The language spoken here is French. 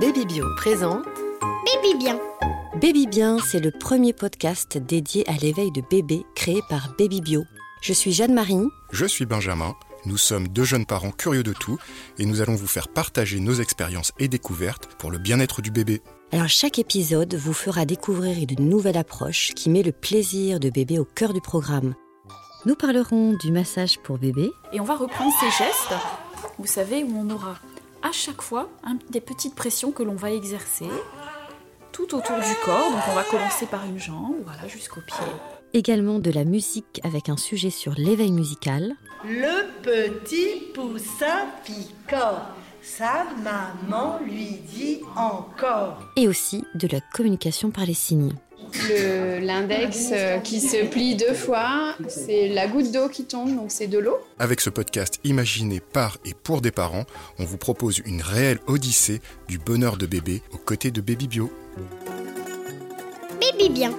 Baby Bio présente Baby Bien. Baby Bien, c'est le premier podcast dédié à l'éveil de bébés créé par Baby Bio. Je suis Jeanne-Marie. Je suis Benjamin. Nous sommes deux jeunes parents curieux de tout et nous allons vous faire partager nos expériences et découvertes pour le bien-être du bébé. Alors chaque épisode vous fera découvrir une nouvelle approche qui met le plaisir de bébé au cœur du programme. Nous parlerons du massage pour bébé. Et on va reprendre ces gestes, vous savez, où on aura à chaque fois un- des petites pressions que l'on va exercer tout autour du corps. Donc on va commencer par une jambe, voilà, jusqu'au pied. Également de la musique avec un sujet sur l'éveil musical. Le petit poussin picore. Sa maman lui dit encore. Et aussi de la communication par les signes. L'index euh, qui se plie deux fois, c'est la goutte d'eau qui tombe, donc c'est de l'eau. Avec ce podcast imaginé par et pour des parents, on vous propose une réelle odyssée du bonheur de bébé aux côtés de Baby Bio. Baby Bien.